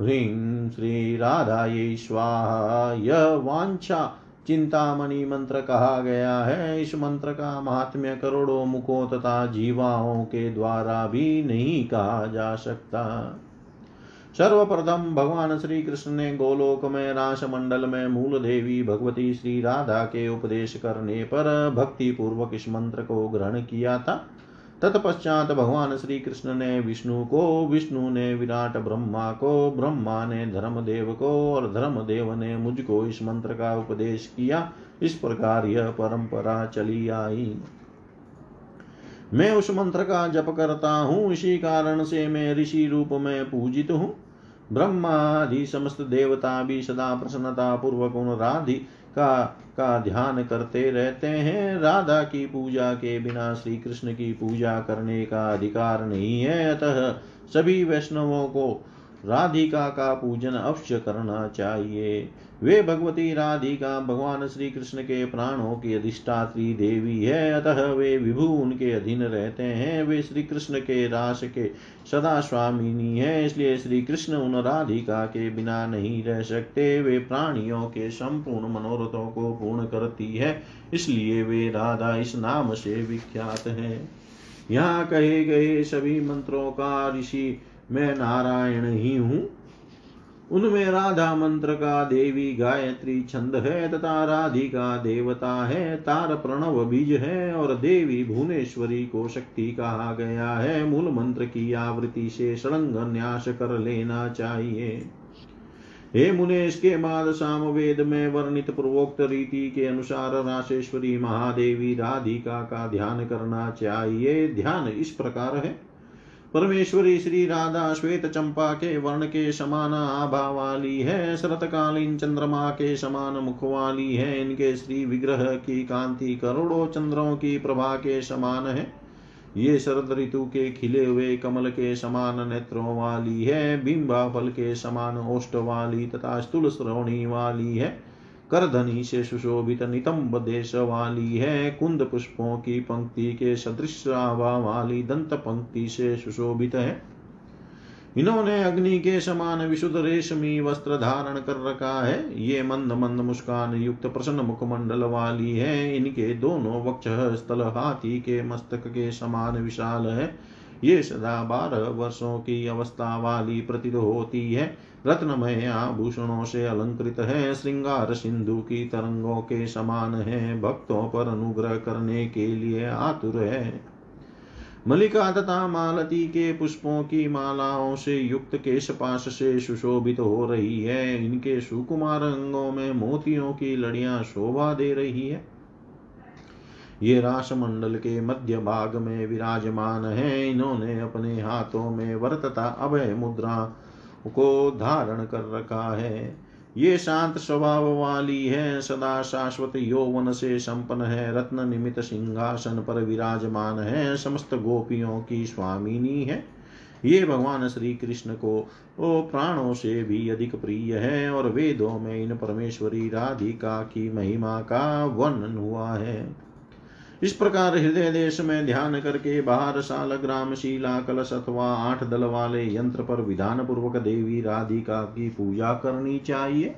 ह्रीं श्री राधाये स्वाहा यह वांछा चिंतामणि मंत्र कहा गया है। इस मंत्र का महात्म्य करोड़ों मुखों तथा जीवाओं के द्वारा भी नहीं कहा जा सकता। सर्वप्रथम भगवान श्री कृष्ण ने गोलोक में रास मंडल में मूल देवी भगवती श्री राधा के उपदेश करने पर भक्ति पूर्वक इस मंत्र को ग्रहण किया था। तत्पश्चात भगवान श्री कृष्ण ने विष्णु को, विष्णु ने विराट ब्रह्मा को, ब्रह्मा ने धर्मदेव को और धर्मदेव ने मुझको इस मंत्र का उपदेश किया। इस प्रकार यह परंपरा चली आई। मैं उस मंत्र का जप करता हूँ। इसी कारण से मैं ऋषि रूप में पूजित हूँ। ब्रह्मा आदि समस्त देवता भी सदा प्रसन्नता पूर्वक उन राधि का का ध्यान करते रहते हैं। राधा की पूजा के बिना श्री कृष्ण की पूजा करने का अधिकार नहीं है। अतः सभी वैष्णवों को राधिका का पूजन अवश्य करना चाहिए। वे भगवती राधिका, भगवान श्री कृष्ण के प्राणों की अधिष्ठात्री देवी है। अतः वे विभु उनके अधीन रहते हैं। वे श्री कृष्ण के रास के सदा स्वामिनी है, इसलिए श्री कृष्ण उन राधिका के बिना नहीं रह सकते। वे प्राणियों के संपूर्ण मनोरथों को पूर्ण करती है, इसलिए वे राधा इस नाम से विख्यात है। यहाँ कहे गए सभी मंत्रों का ऋषि मैं नारायण ही हूँ। उनमें राधा मंत्र का देवी गायत्री छंद है तथा राधिका देवता है, तार प्रणव बीज है और देवी भुवनेश्वरी को शक्ति कहा गया है। मूल मंत्र की आवृत्ति से सड़ंग न्यास कर लेना चाहिए। हे मुनेश के बाद साम वेद में वर्णित पूर्वोक्त रीति के अनुसार राशेश्वरी महादेवी राधिका का ध्यान करना चाहिए। ध्यान इस प्रकार है। परमेश्वरी श्री राधा श्वेत चंपा के वर्ण के समान आभा वाली है, शरतकालीन चंद्रमा के समान मुख वाली है, इनके श्री विग्रह की कांति करोड़ों चंद्रों की प्रभा के समान है। ये शरद ऋतु के खिले हुए कमल के समान नेत्रों वाली है बिंबा फल के समान ओष्ट वाली तथा स्थूल श्रवणी वाली है। करधनी से सुशोभित नितंब देश वाली है। कुंद पुष्पों की पंक्ति के सदृश वाली दंत पंक्ति से सुशोभित है। इन्होंने अग्नि के समान विशुद्ध रेशमी वस्त्र धारण कर रखा है। ये मंद मंद मुस्कान युक्त प्रसन्न मुखमंडल वाली है। इनके दोनों वक्ष स्थल हाथी के मस्तक के समान विशाल है। ये सदा बारह वर्षों की अवस्था वाली प्रतीत होती है। रत्नमय आभूषणों से अलंकृत है, श्रृंगार सिंधु की तरंगों के समान है, भक्तों पर अनुग्रह करने के लिए आतुर है। मलिका तथा मालती के पुष्पों की मालाओं से युक्त केश पाश से सुशोभित हो रही है। इनके सुकुमार अंगों में मोतियों की लड़ियाँ शोभा दे रही है। ये रासमंडल के मध्य भाग में विराजमान है। इन्होंने अपने हाथों में वर्तता अभय मुद्रा को धारण कर रखा है। ये शांत स्वभाव वाली है, सदा शाश्वत यौवन से संपन्न है, रत्न निमित सिंहासन पर विराजमान है, समस्त गोपियों की स्वामिनी है। ये भगवान श्री कृष्ण को, ओ प्राणों से भी अधिक प्रिय है और वेदों में इन परमेश्वरी राधिका की महिमा का वर्णन हुआ है। इस प्रकार हृदय देश में ध्यान करके बाहर साल ग्राम शिला, कलश अथवा आठ दल वाले यंत्र पर विधान पूर्वक देवी राधिका की पूजा करनी चाहिए।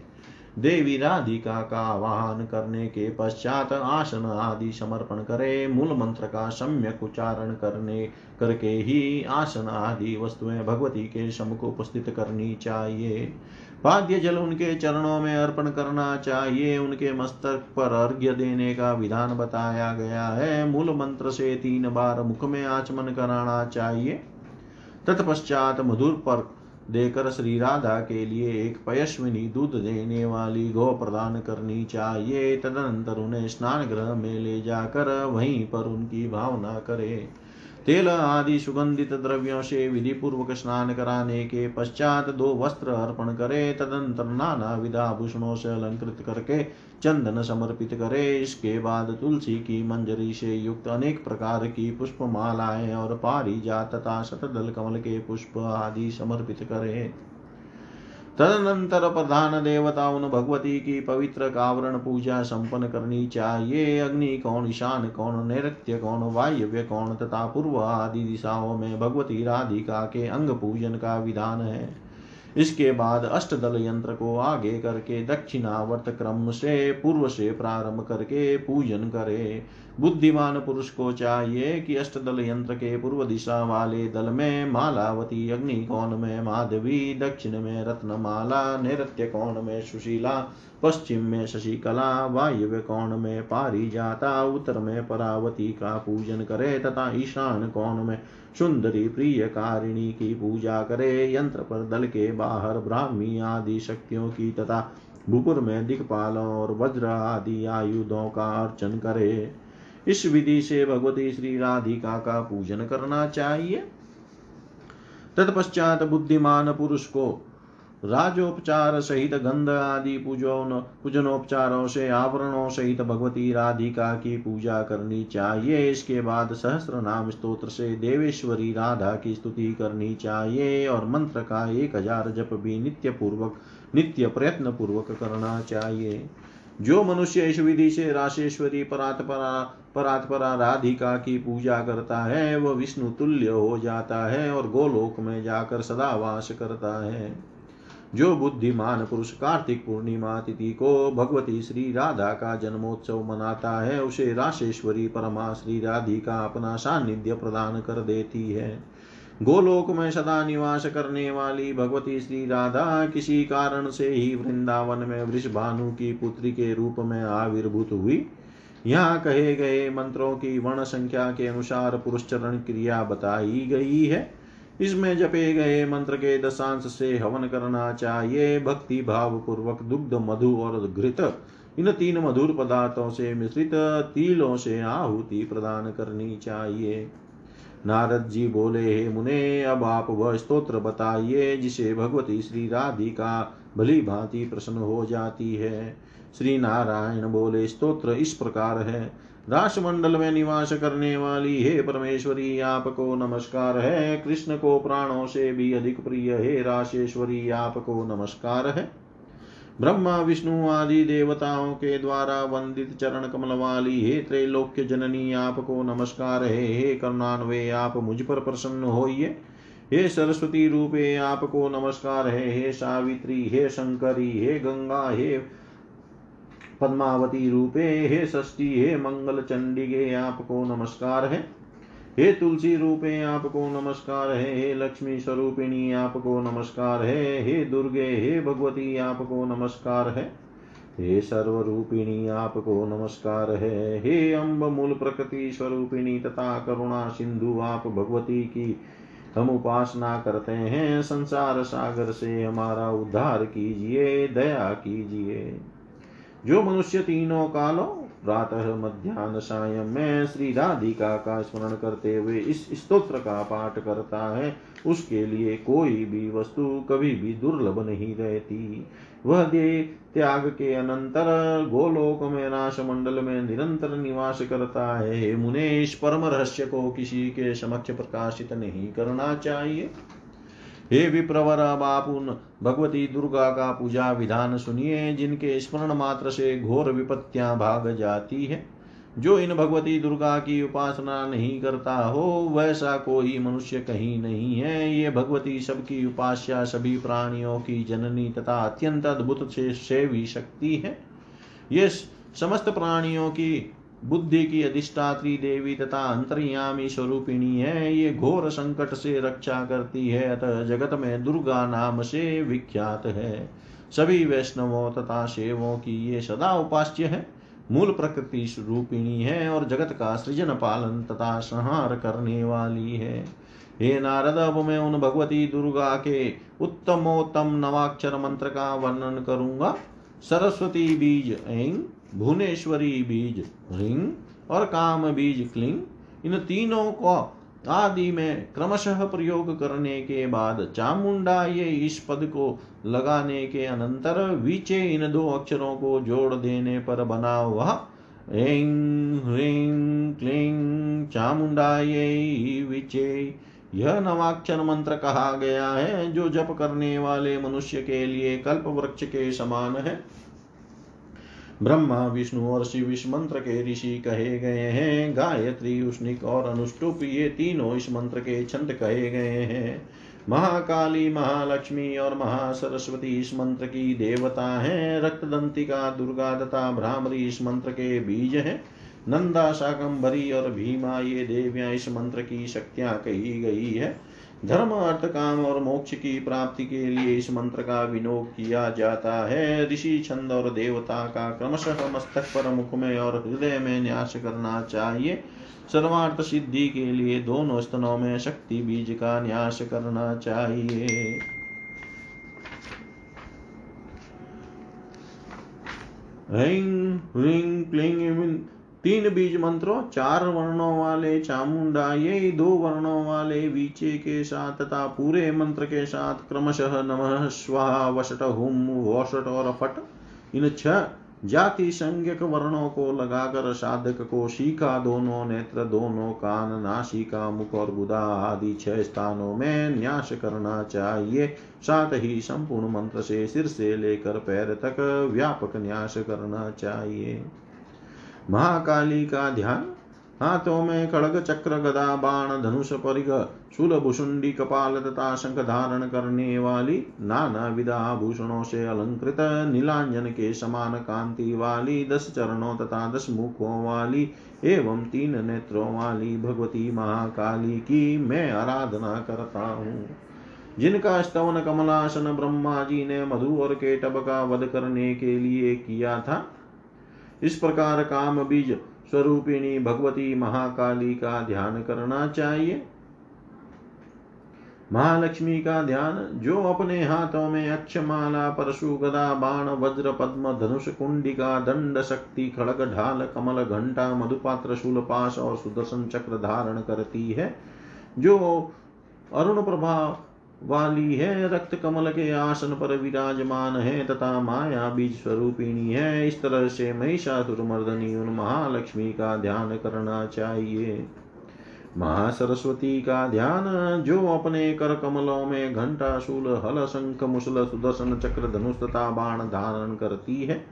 देवी राधिका का आवाहन करने के पश्चात आसन आदि समर्पण करे, मूल मंत्र का सम्यक उच्चारण करने, करके ही आसन आदि वस्तुएँ भगवती के समुख उपस्थित करनी चाहिए। पाद्य जल उनके चरणों में अर्पण करना चाहिए। उनके मस्तक पर अर्घ्य देने का विधान बताया गया है। मूल मंत्र से तीन बार मुख में आचमन कराना चाहिए। तत्पश्चात मधुर पर देकर श्री राधा के लिए एक पयश्विनी दूध देने वाली गौ प्रदान करनी चाहिए। तदनंतर उन्हें स्नान गृह में ले जाकर वहीं पर उनकी भावना करे। तेल आदि सुगंधित द्रव्यों से विधि पूर्वक स्नान कराने के पश्चात दो वस्त्र अर्पण करे, तदंतर नाना विधाभूषणों से अलंकृत करके चंदन समर्पित करे। इसके बाद तुलसी की मंजरी से युक्त अनेक प्रकार की पुष्प मालाएँ और जात तथा शतदल कमल के पुष्प आदि समर्पित करे। तदनंतर प्रधान देवता उन भगवती की पवित्र कावरण पूजा संपन्न करनी चाहिए। अग्नि कौन ईशान, कौन नैत्य कौन वायव्य, कौन तथा पूर्व आदि दिशाओं में भगवती राधिका के अंग पूजन का विधान है। इसके बाद अष्टदल यंत्र को आगे करके दक्षिणावर्त क्रम से पूर्व से प्रारंभ करके पूजन करे। बुद्धिमान पुरुष को चाहिए कि अष्टदल यंत्र के पूर्व दिशा वाले दल में मालावती अग्नि कौन में माधवी, दक्षिण में रत्नमाला नैत्य कौन में सुशीला, पश्चिम में शशिकला, वायव्य कौन में पारिजाता, उत्तर में परावती का पूजन करे तथा ईशान कौन में सुंदरी प्रिय कारिणी की पूजा करे, यंत्र पर दल के बाहर ब्राह्मी आदि शक्तियों की तथा भूपुर में दिक्पालों और वज्र आदि आयुधों का अर्चन करे। इस विधि से भगवती श्री राधिका का पूजन करना चाहिए। तत्पश्चात बुद्धिमान पुरुष को राजोपचार सहित गंध आदि पूजन पूजनोपचारों से आवरणों सहित भगवती राधिका की पूजा करनी चाहिए। इसके बाद सहस्र नाम स्त्रोत्र से देवेश्वरी राधा की स्तुति करनी चाहिए और मंत्र का एक हज़ार जप भी नित्य पूर्वक नित्य प्रयत्न पूर्वक करना चाहिए। जो मनुष्य इस विधि से राशेश्वरी परात्परा परात्परा राधिका की पूजा करता है, वह विष्णु तुल्य हो जाता है और गोलोक में जाकर सदा वास करता है। जो बुद्धिमान पुरुष कार्तिक पूर्णिमा तिथि को भगवती श्री राधा का जन्मोत्सव मनाता है, उसे राशेश्वरी परमा श्री राधिका अपना सानिध्य प्रदान कर देती है। गोलोक में सदा निवास करने वाली भगवती श्री राधा किसी कारण से ही वृंदावन में वृषभानु की पुत्री के रूप में आविर्भूत हुई। यहाँ कहे गए मंत्रों की वर्ण संख्या के अनुसार पुरुष चरण क्रिया बताई गई है। इसमें जपे गए मंत्र के दशांश से हवन करना चाहिए। भक्ति भाव पूर्वक दुग्ध, मधु और घृत, इन तीन मधुर पदार्थों से मिश्रित, तिलों से आहुति प्रदान करनी चाहिए। नारद जी बोले, हे मुने, अब आप वह स्तोत्र बताइए जिसे भगवती श्री राधिका भली भांति प्रसन्न हो जाती है। श्री नारायण बोले, स्तोत्र इस प्रकार है। राष्ट्रमंडल में निवास करने वाली हे परमेश्वरी, आपको नमस्कार है। कृष्ण को प्राणों से भी अधिक प्रिय हे राशेश्वरी, आपको नमस्कार है। ब्रह्मा, विष्णु आदि देवताओं के द्वारा वंदित चरण कमल वाली हे त्रैलोक्य जननी, आपको नमस्कार है, हे करुणान्वे आप मुझ पर प्रसन्न होइए। हे सरस्वती रूपे, आपको नमस्कार है, हे सावित्री, हे शंकरी, हे गंगा, हे पद्मावती रूपे, हे षष्ठी, हे मंगल चंडिगे आपको नमस्कार है। हे तुलसी रूपे, आपको नमस्कार है। हे लक्ष्मी स्वरूपिणी, आपको नमस्कार है। हे दुर्गे, हे भगवती, आपको नमस्कार है। हे सर्वरूपिणी, आपको नमस्कार है। हे अम्ब मूल प्रकृति स्वरूपिणी, तथा करुणा सिंधु, आप भगवती की हम उपासना करते हैं। संसार सागर से हमारा उद्धार कीजिए, दया कीजिए। जो मनुष्य तीनों कालों प्रातः मध्यान्ह सायं में श्री राधिका का स्मरण करते हुए इस स्तोत्र का पाठ करता है। उसके लिए कोई भी वस्तु कभी भी दुर्लभ नहीं रहती। वह दे त्याग के अनंतर गोलोक में नाश मंडल में निरंतर निवास करता है। मुने इस परम रहस्य को किसी के समक्ष प्रकाशित नहीं करना चाहिए। हे विप्रवर अब आप उन भगवती दुर्गा का पूजा विधान सुनिए, जिनके स्मरण मात्र से घोर विपत्तियाँ भाग जाती है। जो इन भगवती दुर्गा की उपासना नहीं करता हो, वैसा कोई मनुष्य कहीं नहीं है। ये भगवती सबकी उपास्या, सभी प्राणियों की जननी तथा अत्यंत अद्भुत से सेवी शक्ति है। ये समस्त प्राणियों की बुद्धि की अधिष्ठात्री देवी तथा अंतर्यामी स्वरूपिणी है, ये घोर संकट से रक्षा करती है, अतः जगत में दुर्गा नाम से विख्यात है। सभी वैष्णवों तथा सेवों की ये सदा उपास्य है। मूल प्रकृति रूपिणी है और जगत का सृजन पालन तथा संहार करने वाली है। हे नारद, अब मैं उन भगवती दुर्गा के उत्तमोत्तम नवाक्षर मंत्र का वर्णन करूँगा। सरस्वती बीज ऐंग भुवनेश्वरी बीज ह्रीं और काम बीज क्लिंग इन तीनों को आदि में क्रमशः प्रयोग करने के बाद चामुंडा ये इस पद को लगाने के अनंतर विचे इन दो अक्षरों को जोड़ देने पर बना हुआ ऐं, ह्रीं, क्लीं चामुंडायै विचे। यह नवाक्षर मंत्र कहा गया है, जो जप करने वाले मनुष्य के लिए कल्प वृक्ष के समान है। ब्रह्मा, विष्णु और शिव इस मंत्र के ऋषि कहे गए हैं। गायत्री, उष्णिक और अनुष्टुप ये तीनों इस मंत्र के छंद कहे गए हैं। महाकाली, महालक्ष्मी और महासरस्वती इस मंत्र की देवता है। रक्तदंतिका दुर्गा तथा भ्रामरी इस मंत्र के बीज है। नंदा, शाकंभरी और भीमा, ये देवियाँ इस मंत्र की शक्तियाँ कही गई है। धर्म अर्थ काम और मोक्ष की प्राप्ति के लिए इस मंत्र का विनोद किया जाता है। ऋषि छंद और देवता का क्रमशः मस्तक पर मुख में और हृदय में न्यास करना चाहिए। सर्वार्थ सिद्धि के लिए दोनों स्तनों में शक्ति बीज का न्यास करना चाहिए। ह्रीं ह्रीं क्लीं तीन बीज मंत्रों, चार वर्णों वाले चामुंडा ये दो वर्णों वाले वीचे के साथ तथा पूरे मंत्र के साथ क्रमशः नमः स्वाहा हुम वोषट और फट इन छह जाति संज्ञक वर्णों को लगाकर साधक को शिखा दोनों, नेत्र दोनों, कान, नासिका, मुख और गुदा आदि छह स्थानों में न्यास करना चाहिए। साथ ही संपूर्ण मंत्र से सिर से लेकर पैर तक व्यापक न्यास करना चाहिए। महाकाली का ध्यान हाथों में खड़ग चक्र गदा, बाण, धनुष परिग शूल भुषुंडी, कपाल तथा शंख धारण करने वाली नाना विधा आभूषणों से अलंकृत नीलांजन के समान कांति वाली, दस चरणों तथा दस मुखों वाली एवं तीन नेत्रों वाली भगवती महाकाली की मैं आराधना करता हूँ। जिनका स्तवन कमलासन ब्रह्मा जी ने मधु और केटब का वध करने के लिए किया था इस प्रकार काम बीज स्वरूपिणी भगवती महाकाली का ध्यान करना चाहिए। महालक्ष्मी का ध्यान जो अपने हाथों में अक्षमाला परशु गदा बाण, वज्र, पद्म, धनुष, कुंडिका, दंड शक्ति, खड़ग, ढाल, कमल, घंटा, मधुपात्र शूलपाश और सुदर्शन चक्र धारण करती है। जो अरुण प्रभा वाली है, रक्त कमल के आसन पर विराजमान है, तथा माया बीज स्वरूपिणी है। इस तरह से महिषासुर मर्दनी उन महालक्ष्मी का ध्यान करना चाहिए। महासरस्वती का ध्यान, जो अपने कर कमलों में घंटा शूल, हल, शंख, मुसल, सुदर्शन चक्र, धनुष तथा बाण धारण करती है।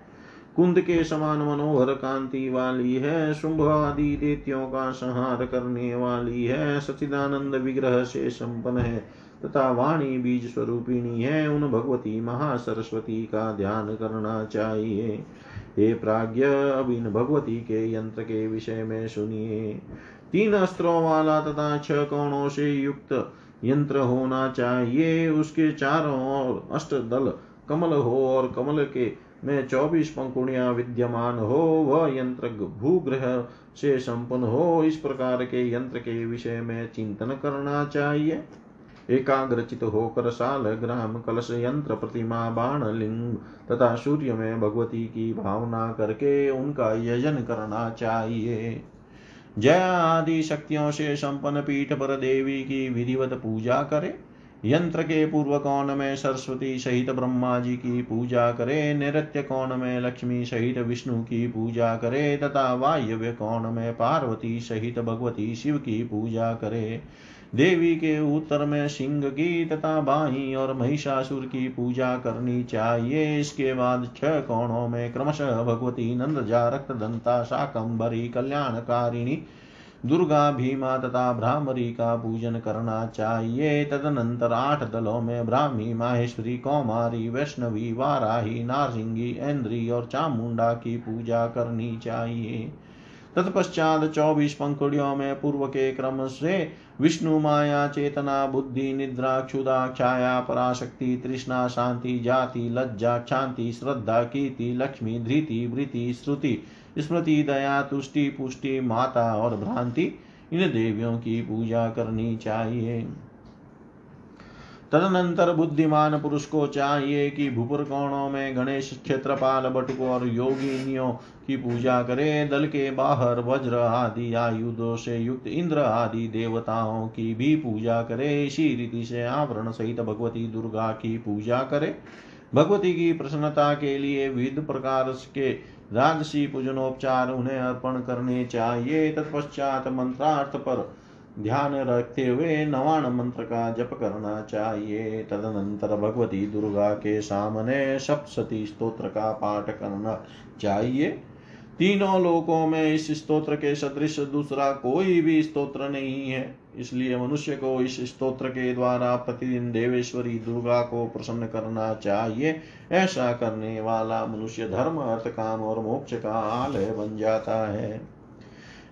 कुंद के समान मनोहर कांति वाली है, शुंभ आदि देत्यों का संहार करने वाली है। सचिदानंद विग्रह से संपन्न है। तथा वाणी बीज स्वरूपिणी है, उन भगवती महासरस्वती का ध्यान करना चाहिए। हे प्राज्ञ, अब इन भगवती के यंत्र के विषय में सुनिए। तीन अस्त्रों वाला तथा छह कोणों से युक्त यंत्र होना चाहिए। उसके चारों ओर अष्ट दल कमल हो और कमल के में चौबीस पंखुड़ियाँ विद्यमान हो, वह यंत्र भूग्रह से संपन्न हो। इस प्रकार के यंत्र के विषय में चिंतन करना चाहिए। एकाग्रचित होकर साल ग्राम कलश यंत्र प्रतिमा बाण लिंग तथा सूर्य में भगवती की भावना करके उनका यजन करना चाहिए। जय आदि शक्तियों से संपन्न पीठ पर देवी की विधिवत पूजा करे। यंत्र के पूर्व कोण में सरस्वती सहित ब्रह्मा जी की पूजा करे। नृत्य कोण में लक्ष्मी सहित विष्णु की पूजा करे। तथा वायव्य कोण में पार्वती सहित भगवती शिव की पूजा करे। देवी के उत्तर में सिंह की तथा बाही और महिषासुर की पूजा करनी चाहिए। इसके बाद छह कोणों में क्रमशः भगवती नंदजा रक्त दंता शाकंबरी कल्याणकारिणी दुर्गा भीमा तथा भ्रामरी का पूजन करना चाहिए। तदनंतर आठ दलों में ब्राह्मी, माहेश्वरी, कौमारी, वैष्णवी, वाराही, नारसिंगी इंद्री और चामुंडा की पूजा करनी चाहिए। तत्पश्चात चौबीस पंखुड़ियों में पूर्व के क्रम से विष्णु, माया, चेतना, बुद्धि, निद्रा क्षुदा छाया, पराशक्ति, तृष्णा, शांति, जाति, लज्जा शांति श्रद्धा, कीर्ति, लक्ष्मी, धृति वृति श्रुति, स्मृति, दया, तुष्टि, पुष्टि, माता और भ्रांति। इन देवियों की पूजा करनी चाहिए। तदनंतर बुद्धिमान पुरुष को चाहिए कि भूपुर कोणों में गणेश क्षेत्रपाल, बटुक और योगिनियों की पूजा करे। दल के बाहर वज्र आदि आयुधों से युक्त इंद्र आदि देवताओं की भी पूजा करे। इसी रीति से आवरण सहित भगवती दुर्गा की पूजा करे। भगवती की प्रसन्नता के लिए विविध प्रकार के राजसी पूजनोपचार उन्हें अर्पण करने चाहिए। तत्पश्चात मंत्रार्थ पर ध्यान रखते हुए नवान मंत्र का जप करना चाहिए। तदनंतर भगवती दुर्गा के सामने सप्तशती स्तोत्र का पाठ करना चाहिए। तीनों लोकों में इस स्तोत्र के सदृश दूसरा कोई भी स्तोत्र नहीं है। इसलिए मनुष्य को इस स्तोत्र के द्वारा प्रतिदिन देवेश्वरी दुर्गा को प्रसन्न करना चाहिए। ऐसा करने वाला मनुष्य धर्म, अर्थ काम और मोक्ष का आलय बन जाता है।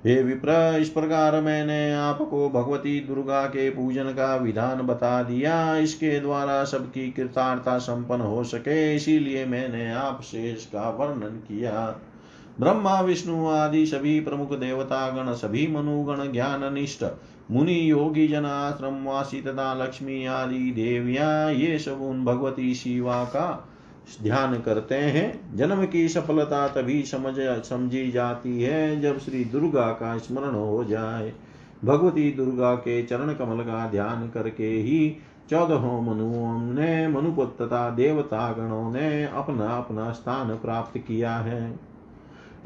हे विप्र, इस प्रकार मैंने आपको भगवती दुर्गा के पूजन का विधान बता दिया। इसके द्वारा सबकी कृतार्था संपन्न हो सके, इसीलिए मैंने आपसे इसका वर्णन किया। ब्रह्मा, विष्णु आदि सभी प्रमुख देवतागण, सभी मनुगण ज्ञान निष्ठ मुनि, योगी जन आश्रम वासी तथा लक्ष्मी आदि देविया, ये सब उन भगवती शिवा का ध्यान करते हैं। जन्म की सफलता तभी समझ, समझी जाती है जब श्री दुर्गा का स्मरण हो जाए। भगवती दुर्गा के चरण कमल का ध्यान करके ही चौदहों मनुओं ने मनुपुत तथा देवता गणों ने अपना अपना स्थान प्राप्त किया है।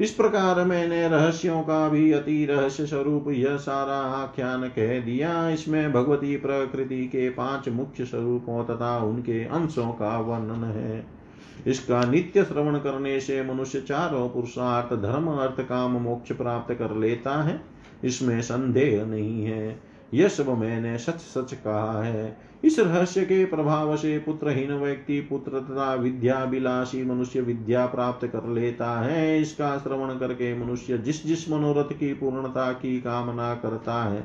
इस प्रकार मैंने रहस्यों का भी अति रहस्य स्वरूप यह सारा आख्यान कह दिया। इसमें भगवती प्रकृति के पाँच मुख्य स्वरूपों तथा उनके अंशों का वर्णन है। इसका नित्य श्रवण करने से मनुष्य चारों पुरुषार्थ धर्म अर्थ काम, मोक्ष प्राप्त कर लेता है। इसमें संदेह नहीं है। यह सब मैंने सच सच कहा है। इस रहस्य के प्रभाव से पुत्रहीन व्यक्ति पुत्र तथा विद्या विलासी मनुष्य विद्या प्राप्त कर लेता है। इसका श्रवण करके मनुष्य जिस जिस मनोरथ की पूर्णता की कामना करता है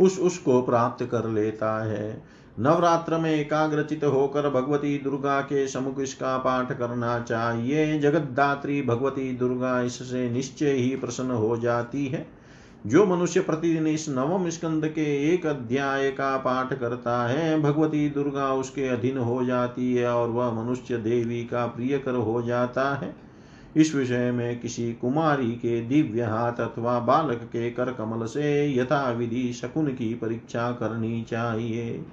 उस उसको प्राप्त कर लेता है। नवरात्र में एकाग्रचित होकर भगवती दुर्गा के समुख इसका पाठ करना चाहिए। जगतदात्री भगवती दुर्गा इससे निश्चय ही प्रसन्न हो जाती है। जो मनुष्य प्रतिदिन इस नवम स्कंद के एक अध्याय का पाठ करता है, भगवती दुर्गा उसके अधीन हो जाती है और वह मनुष्य देवी का प्रियकर हो जाता है। इस विषय में किसी कुमारी के दिव्य हाथ अथवा बालक के कर कमल से यथा विधि शकुन की परीक्षा करनी चाहिए।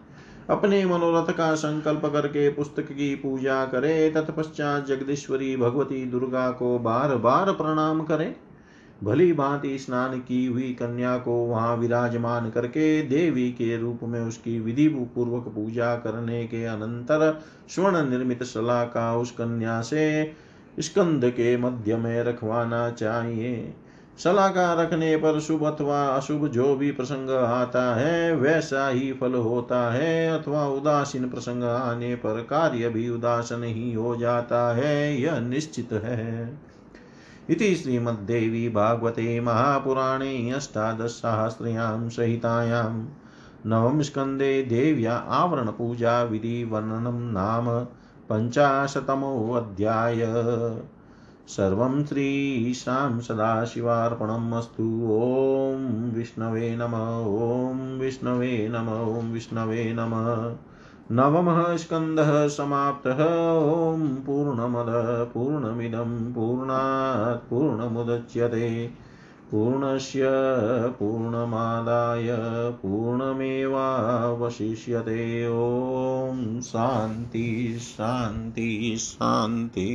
अपने मनोरथ का संकल्प करके पुस्तक की पूजा करे। तत्पश्चात जगदीश्वरी भगवती दुर्गा को बार बार प्रणाम करें। भली भांति स्नान की हुई कन्या को वहाँ विराजमान करके देवी के रूप में उसकी विधि पूर्वक पूजा करने के अनंतर स्वर्ण निर्मित शला का उस कन्या से स्कंद के मध्य में रखवाना चाहिए। सलाका रखने पर शुभ अथवा अशुभ जो भी प्रसंग आता है, वैसा ही फल होता है अथवा उदासीन प्रसंग आने पर कार्य भी उदासन ही हो जाता है, यह निश्चित है। इति श्रीमद्देवी भागवते महापुराणे अष्टादशसहस्रयां सहितायां नवम स्कन्दे देव्या आवरणपूजा विधिवर्णनं नाम पञ्चाशतमोऽध्याय सर्वं श्रीशां सदाशिवार्पणम् अस्तु ॐ विष्णवे नम, ॐ विष्णवे नम, ॐ विष्णवे नमः। नवमः स्कन्दः समाप्तः। ॐ पूर्णमद, पूर्णमिदं, पूर्णात् पूर्णमुदच्यते। पूर्णस्य पूर्णमादाय पूर्णमेवावशिष्यते। ॐ शान्ति शान्ति शान्ति।